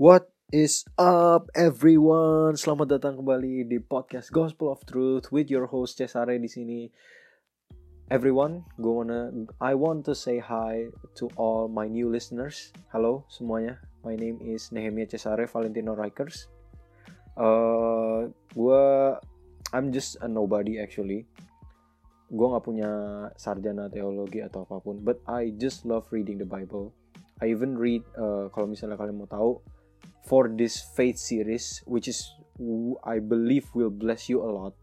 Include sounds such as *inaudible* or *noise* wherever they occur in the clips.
What is up everyone? Selamat datang kembali di podcast Gospel of Truth with your host Cesare di sini. Everyone, gue wanna I want to say hi to all my new listeners. Halo semuanya. My name is Nehemia Cesare Valentino Rikers. Uh, gue I'm just a nobody actually. Gue nggak punya sarjana teologi atau apa pun, but I just love reading the Bible. I even read uh, kalau misalnya kalian mau tahu for this faith series, which is I believe will bless you a lot.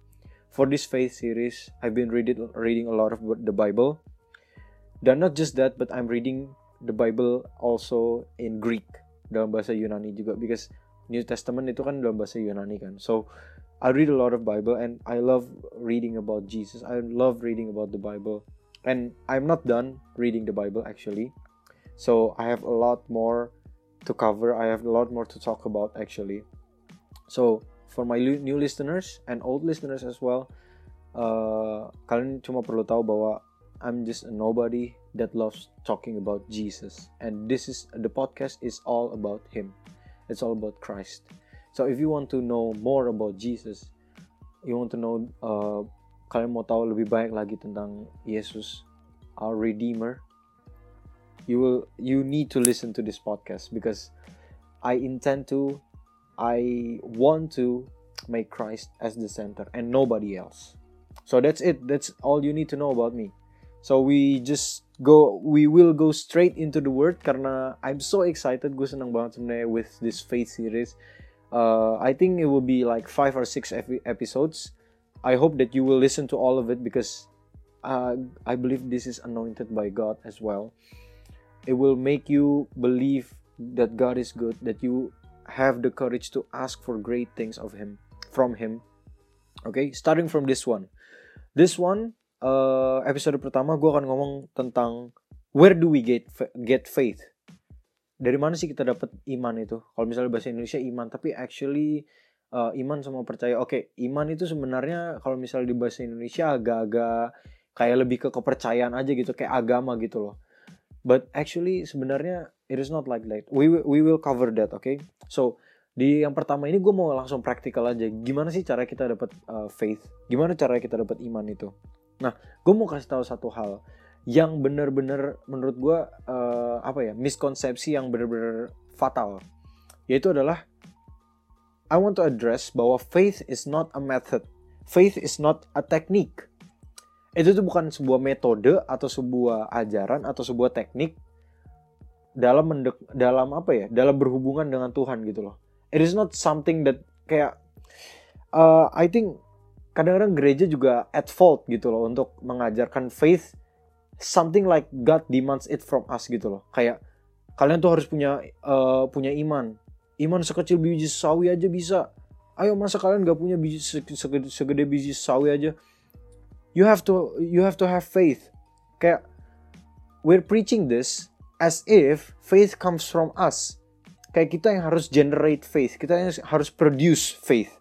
For this faith series, I've been reading reading a lot of the Bible. Dan not just that, but I'm reading the Bible also in Greek dalam bahasa Yunani juga because New Testament itu kan dalam bahasa Yunani kan. So I read a lot of Bible and I love reading about Jesus. I love reading about the Bible. And I'm not done reading the Bible actually. So I have a lot more to cover. I have a lot more to talk about actually. So for my new listeners and old listeners as well, uh, kalian cuma perlu tahu bahwa I'm just a nobody that loves talking about Jesus, and this is the podcast is all about Him. It's all about Christ. So if you want to know more about Jesus, you want to know, uh, kalian mau tahu lebih banyak lagi tentang Yesus, our Redeemer, you will you need to listen to this podcast because I intend to I want to make Christ as the center and nobody else. So that's it. That's all you need to know about me. So we just go we will go straight into the word karena I'm so excited gue senang banget sebenarnya with this faith series. Uh, I think it will be like five or six episodes. I hope that you will listen to all of it because uh, I believe this is anointed by God as well. It will make you believe that God is good, that you have the courage to ask for great things of Him, from Him. Okay, starting from this one. This one, uh, episode pertama gue akan ngomong tentang where do we get get faith. Dari mana sih kita dapat iman itu? Kalau misalnya bahasa Indonesia iman, tapi actually uh, iman sama percaya. Oke, okay, iman itu sebenarnya kalau misalnya di bahasa Indonesia agak-agak kayak lebih ke kepercayaan aja gitu, kayak agama gitu loh but actually sebenarnya it is not like that. We we will cover that okay? so di yang pertama ini gue mau langsung praktikal aja. Gimana sih cara kita dapat uh, faith? Gimana cara kita dapat iman itu? Nah gue mau kasih tahu satu hal yang benar-benar menurut gue uh, apa ya miskonsepsi yang benar-benar fatal. Yaitu adalah I want to address bahwa faith is not a method. Faith is not a technique itu tuh bukan sebuah metode atau sebuah ajaran atau sebuah teknik dalam mendek dalam apa ya dalam berhubungan dengan Tuhan gitu loh. It is not something that kayak uh, I think kadang-kadang gereja juga at fault gitu loh untuk mengajarkan faith something like God demands it from us gitu loh. Kayak kalian tuh harus punya uh, punya iman. Iman sekecil biji sawi aja bisa. Ayo masa kalian gak punya biji segede, segede biji sawi aja you have to you have to have faith. Kayak we're preaching this as if faith comes from us. Kayak kita yang harus generate faith kita yang harus produce faith.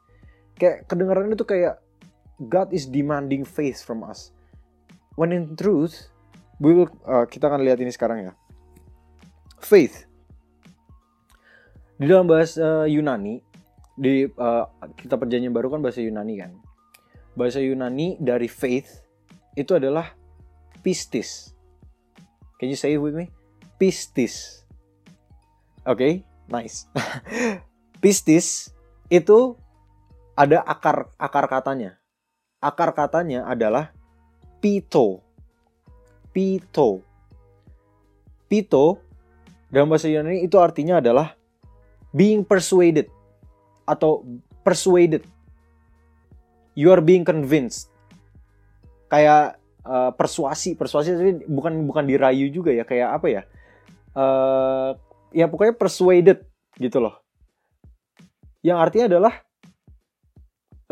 Kayak kedengaran itu kayak God is demanding faith from us. When in truth we will uh, kita akan lihat ini sekarang ya. Faith. Di dalam bahasa Yunani di uh, kita perjanjian baru kan bahasa Yunani kan bahasa Yunani dari faith itu adalah pistis. Can you say it with me? Pistis. Oke, okay, nice. *laughs* pistis itu ada akar akar katanya. Akar katanya adalah pito. Pito. Pito dalam bahasa Yunani itu artinya adalah being persuaded atau persuaded you are being convinced. Kayak uh, persuasi persuasi tapi bukan bukan dirayu juga ya kayak apa ya? Uh, ya pokoknya persuaded gitu loh. Yang artinya adalah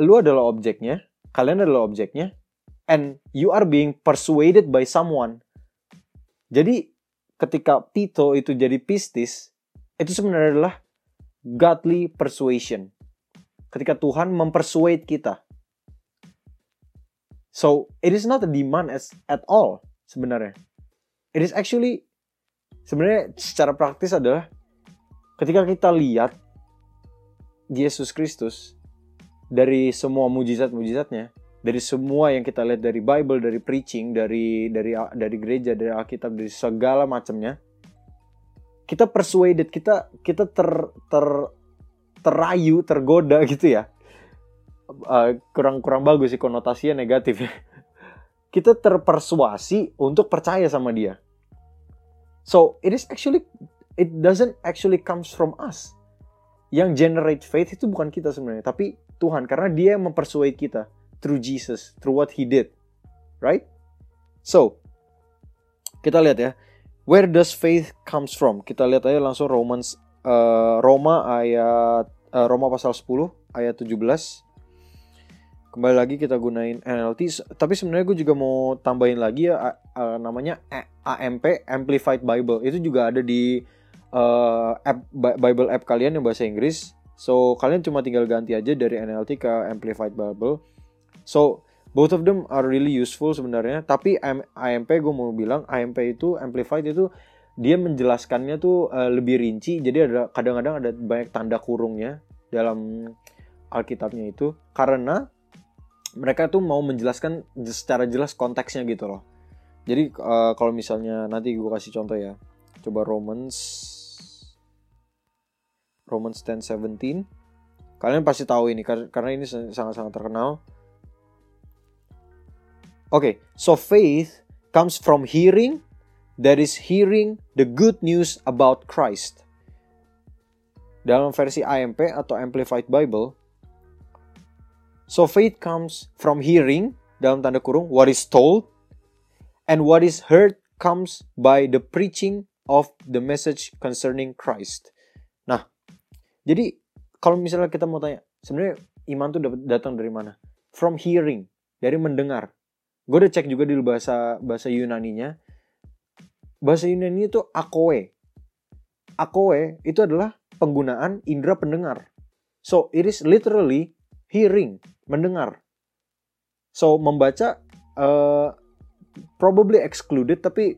lu adalah objeknya kalian adalah objeknya and you are being persuaded by someone. Jadi ketika Tito itu jadi pistis itu sebenarnya adalah godly persuasion. Ketika Tuhan mempersuade kita So it is not a demand as at all sebenarnya. It is actually sebenarnya secara praktis adalah ketika kita lihat Yesus Kristus dari semua mujizat-mujizatnya, dari semua yang kita lihat dari Bible, dari preaching, dari dari dari gereja, dari Alkitab, dari segala macamnya, kita persuaded, kita kita ter ter terayu, tergoda gitu ya. Uh, kurang kurang bagus sih konotasinya negatif. *laughs* Kita terpersuasi untuk percaya sama dia. So it is actually it doesn't actually comes from us. Yang generate faith itu bukan kita sebenarnya, tapi Tuhan karena dia yang mempersuade kita through Jesus, through what he did. Right? So, kita lihat ya. Where does faith comes from? Kita lihat aja langsung Romans uh, Roma ayat uh, Roma pasal 10 ayat 17. Kembali lagi kita gunain NLT, tapi sebenarnya gue juga mau tambahin lagi ya uh, namanya AMP Amplified Bible. Itu juga ada di uh, app Bible app kalian yang bahasa Inggris. So kalian cuma tinggal ganti aja dari NLT ke Amplified Bible. So both of them are really useful sebenarnya. Tapi AMP gue mau bilang AMP itu Amplified itu dia menjelaskannya tuh uh, lebih rinci. Jadi ada kadang-kadang ada banyak tanda kurungnya dalam Alkitabnya itu karena mereka tuh mau menjelaskan secara jelas konteksnya gitu loh. Jadi uh, kalau misalnya nanti gue kasih contoh ya. Coba Romans Romans 10:17. Kalian pasti tahu ini karena ini sangat-sangat terkenal. Oke, okay, so faith comes from hearing, that is hearing the good news about Christ. Dalam versi AMP atau Amplified Bible, so faith comes from hearing dalam tanda kurung what is told and what is heard comes by the preaching of the message concerning Christ. Nah, jadi kalau misalnya kita mau tanya, sebenarnya iman tuh datang dari mana? From hearing, dari mendengar. Gue udah cek juga di bahasa bahasa Yunani-nya. Bahasa Yunani itu akoe. Akoe itu adalah penggunaan indera pendengar. So it is literally hearing, mendengar. So membaca uh, probably excluded tapi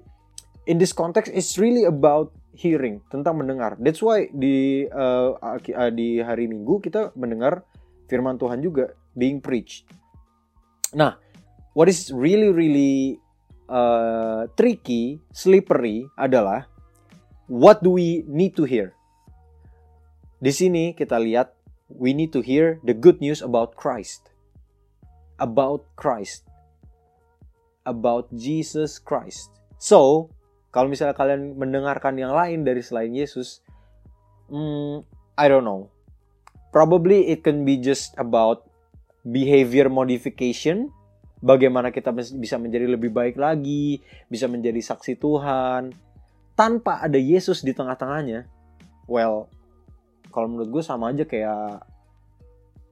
in this context it's really about hearing, tentang mendengar. That's why di uh, di hari Minggu kita mendengar firman Tuhan juga being preached. Nah, what is really really uh, tricky, slippery adalah what do we need to hear? Di sini kita lihat we need to hear the good news about Christ. About Christ. About Jesus Christ. So, kalau misalnya kalian mendengarkan yang lain dari selain Yesus, hmm, I don't know. Probably it can be just about behavior modification, bagaimana kita bisa menjadi lebih baik lagi, bisa menjadi saksi Tuhan, tanpa ada Yesus di tengah-tengahnya. Well, kalau menurut gue sama aja kayak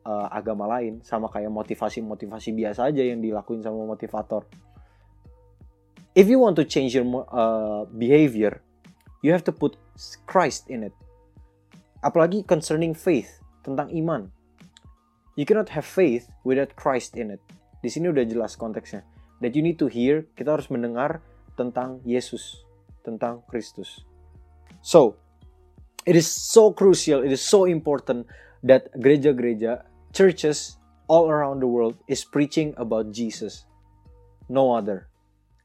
uh, agama lain, sama kayak motivasi-motivasi biasa aja yang dilakuin sama motivator if you want to change your uh, behavior, you have to put Christ in it. Apalagi concerning faith, tentang iman. You cannot have faith without Christ in it. Di sini udah jelas konteksnya. That you need to hear, kita harus mendengar tentang Yesus, tentang Kristus. So, it is so crucial, it is so important that gereja-gereja, churches all around the world is preaching about Jesus. No other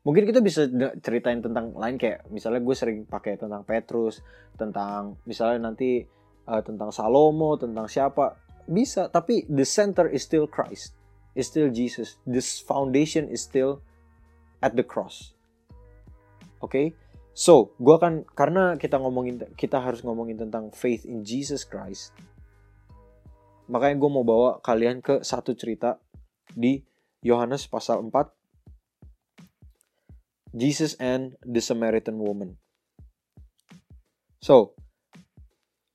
mungkin kita bisa ceritain tentang lain kayak misalnya gue sering pakai tentang Petrus tentang misalnya nanti uh, tentang Salomo tentang siapa bisa tapi the center is still Christ is still Jesus this foundation is still at the cross oke okay? So gue akan karena kita ngomongin kita harus ngomongin tentang faith in Jesus Christ makanya gue mau bawa kalian ke satu cerita di Yohanes pasal 4 Jesus and the Samaritan woman. So,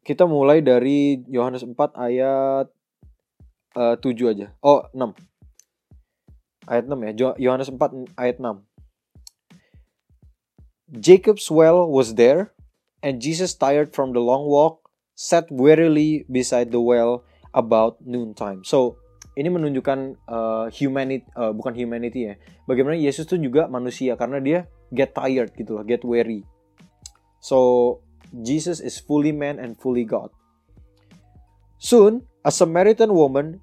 kita mulai dari Yohanes 4 ayat uh, eh, 7 aja. Oh, 6. Ayat 6 ya. Yohanes 4 ayat 6. Jacob's well was there, and Jesus, tired from the long walk, sat wearily beside the well about noontime. So, ini menunjukkan uh, humanity uh, bukan humanity ya bagaimana Yesus tuh juga manusia karena dia get tired gitu loh get weary so Jesus is fully man and fully God. Soon, a Samaritan woman,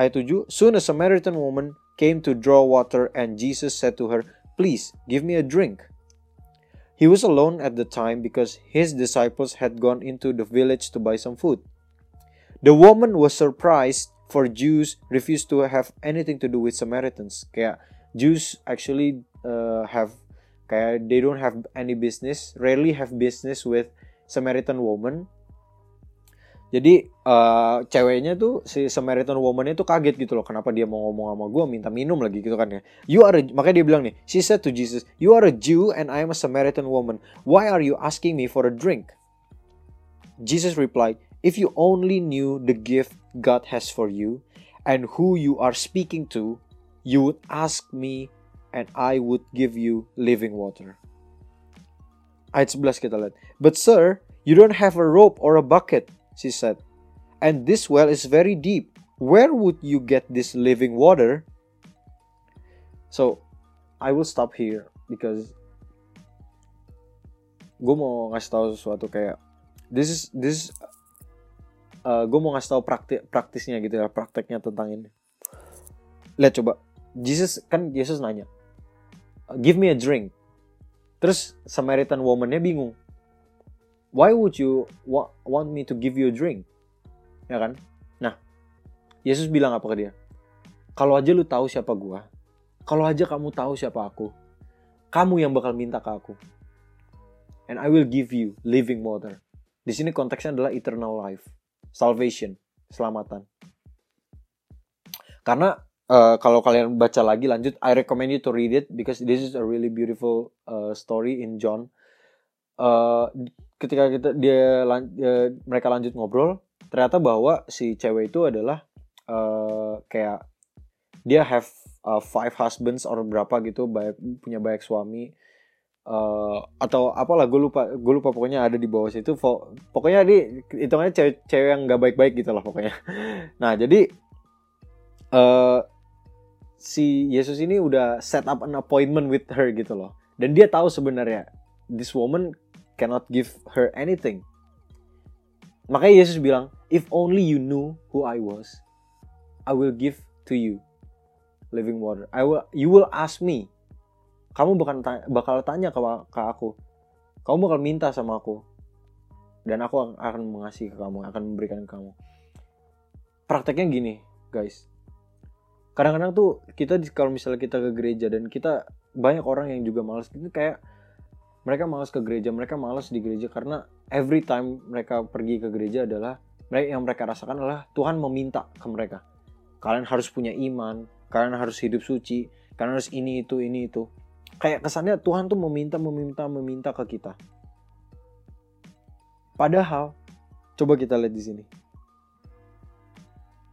ayat 7, soon a Samaritan woman came to draw water and Jesus said to her, Please, give me a drink. He was alone at the time because his disciples had gone into the village to buy some food. The woman was surprised for Jews refused to have anything to do with Samaritans. Kayak Jews actually uh, have kayak they don't have any business, rarely have business with Samaritan woman jadi uh, ceweknya tuh si Samaritan woman itu kaget gitu loh kenapa dia mau ngomong sama gue minta minum lagi gitu kan ya. You are a, makanya dia bilang nih she said to Jesus you are a Jew and I am a Samaritan woman. Why are you asking me for a drink? Jesus replied if you only knew the gift God has for you and who you are speaking to you would ask me and I would give you living water. Ayat 11 kita lihat. But sir you don't have a rope or a bucket she said. And this well is very deep. Where would you get this living water? So, I will stop here because gue mau ngasih tahu sesuatu kayak this is this uh, gue mau ngasih tahu praktik praktisnya gitu ya prakteknya tentang ini lihat coba Jesus kan Yesus nanya give me a drink terus Samaritan womannya bingung why would you wa want me to give you a drink? Ya kan? Nah, Yesus bilang apa ke dia? Kalau aja lu tahu siapa gua, kalau aja kamu tahu siapa aku, kamu yang bakal minta ke aku. And I will give you living water. Di sini konteksnya adalah eternal life, salvation, keselamatan. Karena uh, kalau kalian baca lagi lanjut, I recommend you to read it because this is a really beautiful uh, story in John. Uh, ketika kita dia uh, mereka lanjut ngobrol ternyata bahwa si cewek itu adalah uh, kayak dia have uh, five husbands or berapa gitu banyak punya banyak suami uh, atau apalah gue lupa gue lupa pokoknya ada di bawah situ pokoknya di hitungannya cewek cewek yang gak baik-baik gitu lah pokoknya. *laughs* Nah jadi uh, si Yesus ini udah set up an appointment with her gitu loh. Dan dia tahu sebenarnya this woman cannot give her anything. Makanya Yesus bilang, if only you knew who I was, I will give to you living water. I will, you will ask me. Kamu bakal tanya, bakal tanya ke, ke aku. Kamu bakal minta sama aku. Dan aku akan mengasihi ke kamu, akan memberikan ke kamu. Prakteknya gini, guys. Kadang-kadang tuh kita kalau misalnya kita ke gereja dan kita banyak orang yang juga males itu kayak mereka malas ke gereja mereka malas di gereja karena every time mereka pergi ke gereja adalah mereka yang mereka rasakan adalah Tuhan meminta ke mereka. Kalian harus punya iman kalian harus hidup suci kalian harus ini itu ini itu. Kayak kesannya Tuhan tuh meminta meminta meminta ke kita. Padahal coba kita lihat di sini.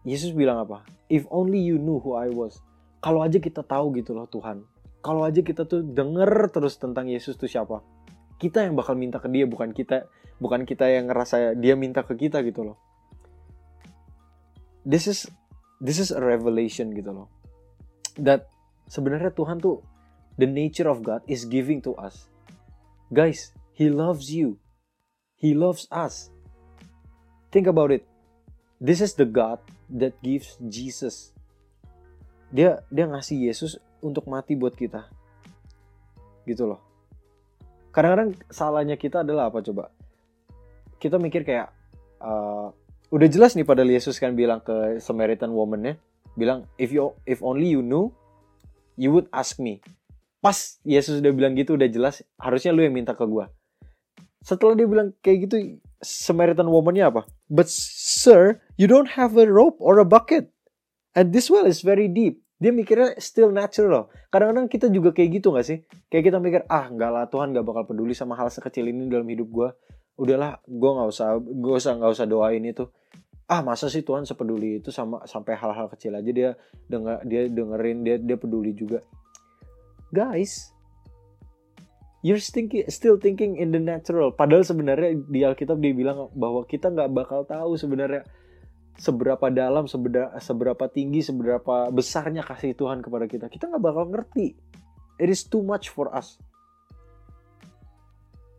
Yesus bilang apa? If only you knew who I was. Kalau aja kita tahu gitu loh Tuhan kalau aja kita tuh denger terus tentang Yesus tuh siapa? Kita yang bakal minta ke dia bukan kita bukan kita yang ngerasa dia minta ke kita gitu loh. This is this is a revelation gitu loh. That sebenarnya Tuhan tuh the nature of God is giving to us. Guys he loves you. He loves us. Think about it. This is the God that gives Jesus. Dia dia ngasih Yesus untuk mati buat kita. Gitu loh. Kadang-kadang salahnya kita adalah apa coba? Kita mikir kayak uh, udah jelas nih pada Yesus kan bilang ke Samaritan woman ya, bilang if you if only you knew, you would ask me. Pas Yesus udah bilang gitu udah jelas, harusnya lu yang minta ke gua. Setelah dia bilang kayak gitu, Samaritan woman-nya apa? But sir, you don't have a rope or a bucket. And this well is very deep dia mikirnya still natural kadang-kadang kita juga kayak gitu gak sih? Kayak kita mikir ah nggak lah Tuhan nggak bakal peduli sama hal sekecil ini dalam hidup gue udahlah gue nggak usah gue usah nggak usah doain itu. Ah masa sih Tuhan sepeduli itu sama sampai hal-hal kecil aja dia denger dia dengerin dia dia peduli juga? Guys you're thinking, still thinking in the natural. Padahal sebenarnya di Alkitab dia bilang bahwa kita nggak bakal tahu sebenarnya seberapa dalam, seberapa, seberapa tinggi, seberapa besarnya kasih Tuhan kepada kita. Kita nggak bakal ngerti. It is too much for us.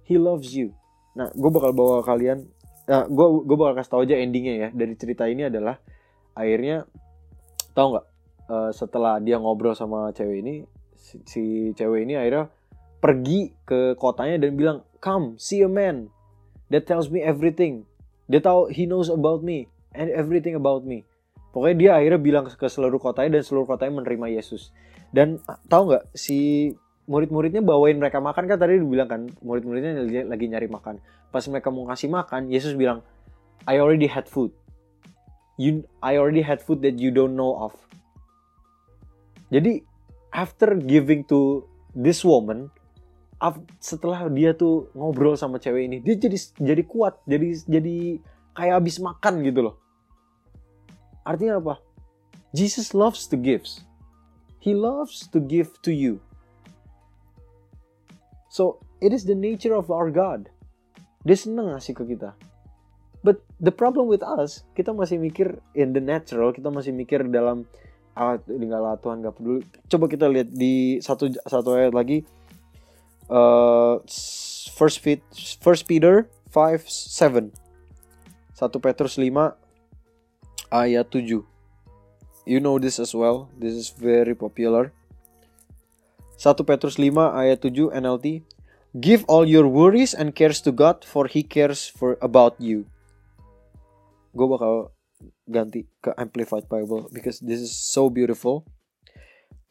He loves you. nah gue bakal bawa kalian nah, gue gue bakal kasih tau aja endingnya ya dari cerita ini adalah akhirnya tau nggak uh, setelah dia ngobrol sama cewek ini si, si cewek ini akhirnya pergi ke kotanya dan bilang come see a man that tells me everything dia tahu he knows about me and everything about me. Pokoknya dia akhirnya bilang ke seluruh kotanya dan seluruh kotanya menerima Yesus. Dan ah, tahu nggak si murid-muridnya bawain mereka makan kan tadi dibilang kan murid-muridnya lagi nyari makan. Pas mereka mau kasih makan Yesus bilang I already had food. You I already had food that you don't know of. Jadi after giving to this woman setelah dia tuh ngobrol sama cewek ini dia jadi jadi kuat jadi jadi kayak habis makan gitu loh artinya apa? Jesus loves to gives. He loves to give to you. So it is the nature of our God. Dia seneng ngasih ke kita. But the problem with us kita masih mikir in the natural kita masih mikir dalam ah tinggal Tuhan gak peduli. Coba kita lihat di satu satu ayat lagi. Uh, First, First Peter 5 7 1 Petrus 5 ayat 7 You know this as well. This is very popular. 1 Petrus 5 ayat 7 NLT Give all your worries and cares to God for He cares for about you. Gue bakal ganti ke Amplified Bible because this is so beautiful.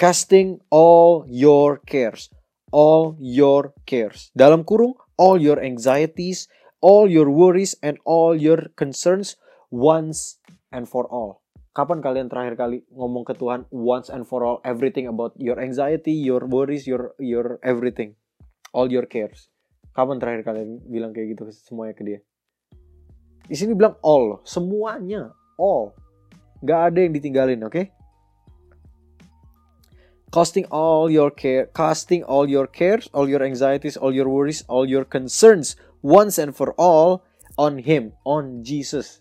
Casting all your cares. All your cares. Dalam kurung, all your anxieties, all your worries, and all your concerns once and for all. Kapan kalian terakhir kali ngomong ke Tuhan once and for all everything about your anxiety, your worries, your your everything, all your cares? Kapan terakhir kalian bilang kayak gitu semuanya ke dia? Di sini bilang all, semuanya, all. Gak ada yang ditinggalin, oke? Okay? casting all your care casting all your cares all your anxieties all your worries all your concerns once and for all on him on jesus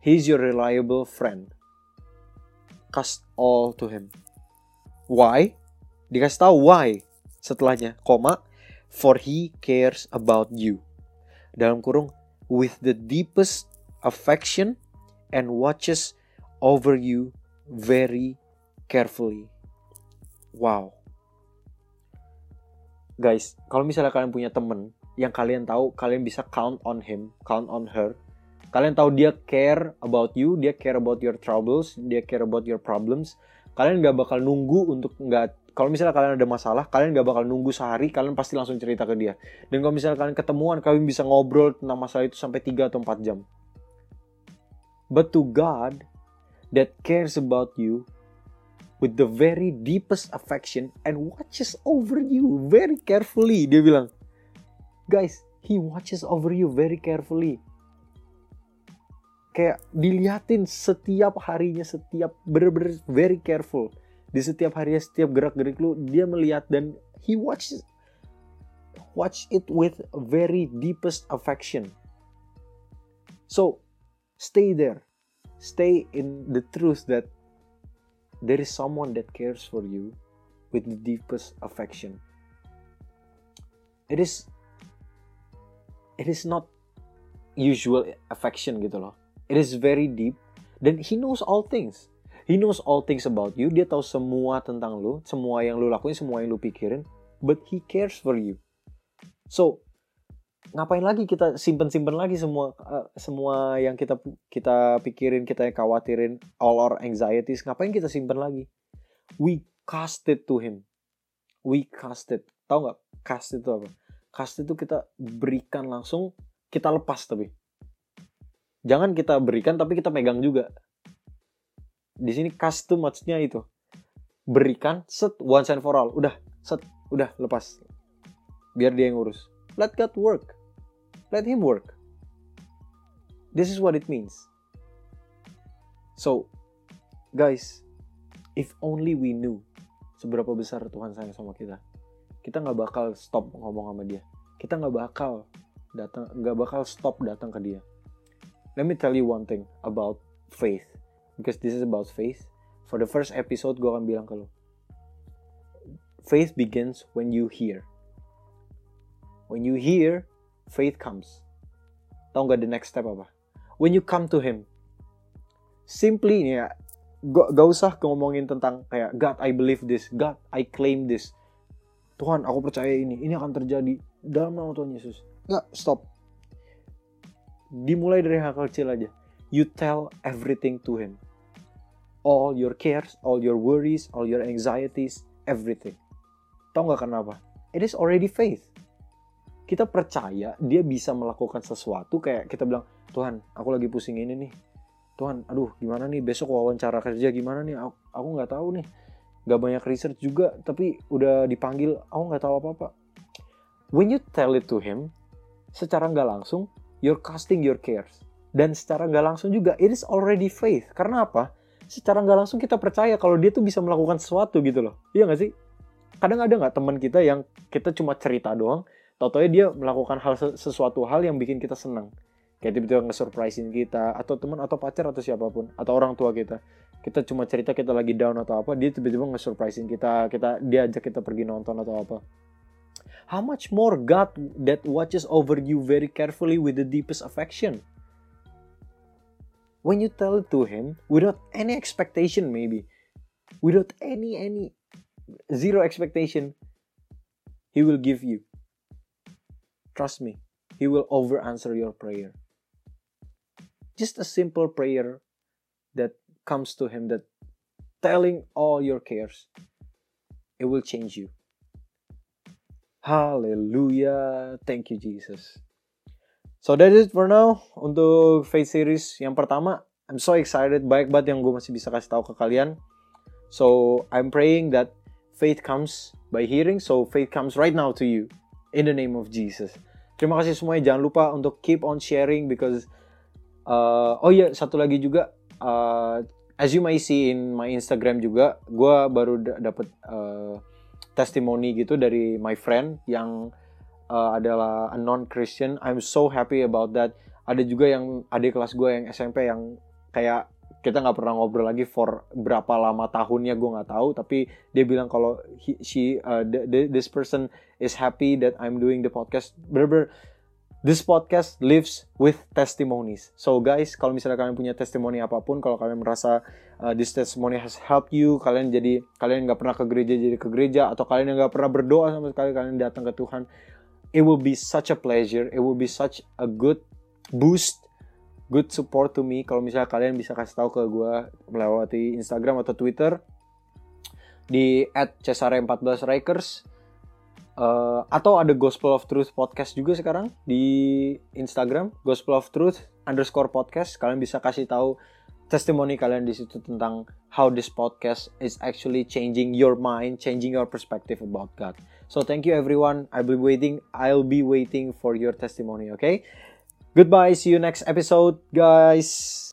he's your reliable friend cast all to him why dikasih tahu why setelahnya koma for he cares about you dalam kurung with the deepest affection and watches over you very carefully. Wow. Guys, kalau misalnya kalian punya temen yang kalian tahu kalian bisa count on him, count on her. Kalian tahu dia care about you, dia care about your troubles, dia care about your problems. Kalian gak bakal nunggu untuk nggak kalau misalnya kalian ada masalah, kalian gak bakal nunggu sehari, kalian pasti langsung cerita ke dia. Dan kalau misalnya kalian ketemuan, kalian bisa ngobrol tentang masalah itu sampai 3 atau 4 jam. But to God that cares about you, with the very deepest affection and watches over you very carefully. Dia bilang, guys, he watches over you very carefully. Kayak diliatin setiap harinya, setiap bener-bener very careful. Di setiap harinya, setiap gerak-gerik lu, dia melihat dan he watches watch it with very deepest affection. So, stay there. Stay in the truth that there is someone that cares for you with the deepest affection. It is it is not usual affection gitu loh. It is very deep. Dan he knows all things. He knows all things about you. Dia tahu semua tentang lu, semua yang lu lakuin, semua yang lu pikirin, but he cares for you. So, ngapain lagi kita simpen-simpen lagi semua uh, semua yang kita kita pikirin kita khawatirin all our anxieties? Ngapain kita simpen lagi? We cast it to him. We cast it. Tahu nggak? Cast itu apa? Cast itu kita berikan langsung kita lepas tapi jangan kita berikan tapi kita pegang juga di sini cast tuh maksudnya itu berikan set once and for all udah set udah lepas biar dia yang ngurus let God work Let him work. This is what it means. So, guys, if only we knew seberapa besar Tuhan sayang sama kita, kita nggak bakal stop ngomong sama dia. Kita nggak bakal datang, nggak bakal stop datang ke dia. Let me tell you one thing about faith, because this is about faith. For the first episode, gue akan bilang ke lo, faith begins when you hear. When you hear, faith comes. Tahu nggak the next step apa? When you come to Him, simply nih ya, gak, gak usah ngomongin tentang kayak God I believe this, God I claim this. Tuhan aku percaya ini, ini akan terjadi dalam nama Tuhan Yesus. Nggak, stop. Dimulai dari hal kecil aja. You tell everything to Him. All your cares, all your worries, all your anxieties, everything. Tahu nggak kenapa? It is already faith kita percaya dia bisa melakukan sesuatu kayak kita bilang Tuhan aku lagi pusing ini nih Tuhan aduh gimana nih besok wawancara kerja gimana nih aku, aku nggak tahu nih nggak banyak research juga tapi udah dipanggil aku nggak tahu apa apa when you tell it to him secara nggak langsung you're casting your cares. Dan secara nggak langsung juga it is already faith. Karena apa? Secara nggak langsung kita percaya kalau dia tuh bisa melakukan sesuatu gitu loh. Iya nggak sih? Kadang ada nggak teman kita yang kita cuma cerita doang tau dia melakukan hal sesuatu hal yang bikin kita senang kayak tiba-tiba nge-surprisein kita atau teman atau pacar atau siapa pun atau orang tua kita. Kita cuma cerita kita lagi down atau apa dia tiba-tiba nge-surprisein kita kita dia ajak kita pergi nonton atau apa how much more God that watches over you very carefully with the deepest affection when you tell it to him without any expectation maybe without any any zero expectation he will give you Trust me, He will over answer your prayer. Just a simple prayer that comes to Him that telling all your cares, it will change you. Hallelujah. Thank you, Jesus. So that is it for now untuk Faith Series yang pertama. I'm so excited. Baik banget yang gue masih bisa kasih tahu ke kalian. So I'm praying that faith comes by hearing. So faith comes right now to you in the name of Jesus. Terima kasih semuanya. Jangan lupa untuk keep on sharing because uh, oh iya satu lagi juga uh, as you may see in my Instagram juga, gue baru dapet uh, testimoni gitu dari my friend yang uh, adalah a non Christian. I'm so happy about that. Ada juga yang adik kelas gue yang SMP yang kayak kita nggak pernah ngobrol lagi for berapa lama tahunnya gue nggak tahu tapi dia bilang kalau he, she uh, the, the, this person is happy that I'm doing the podcast berber this podcast lives with testimonies. So guys kalau misalnya kalian punya testimoni apa pun kalau kalian merasa uh, this testimony has helped you kalian jadi kalian nggak pernah ke gereja jadi ke gereja atau kalian nggak pernah berdoa sama sekali kalian datang ke Tuhan it will be such a pleasure. It will be such a good boost good support to me. Kalau misalnya kalian bisa kasih tahu ke gue melewati Instagram atau Twitter di @cesare14rikers uh, atau ada Gospel of Truth podcast juga sekarang di Instagram Gospel of Truth underscore podcast kalian bisa kasih tahu testimoni kalian di situ tentang how this podcast is actually changing your mind, changing your perspective about God. So thank you everyone. I'll be waiting. I'll be waiting for your testimony. Okay. Goodbye. See you next episode, guys.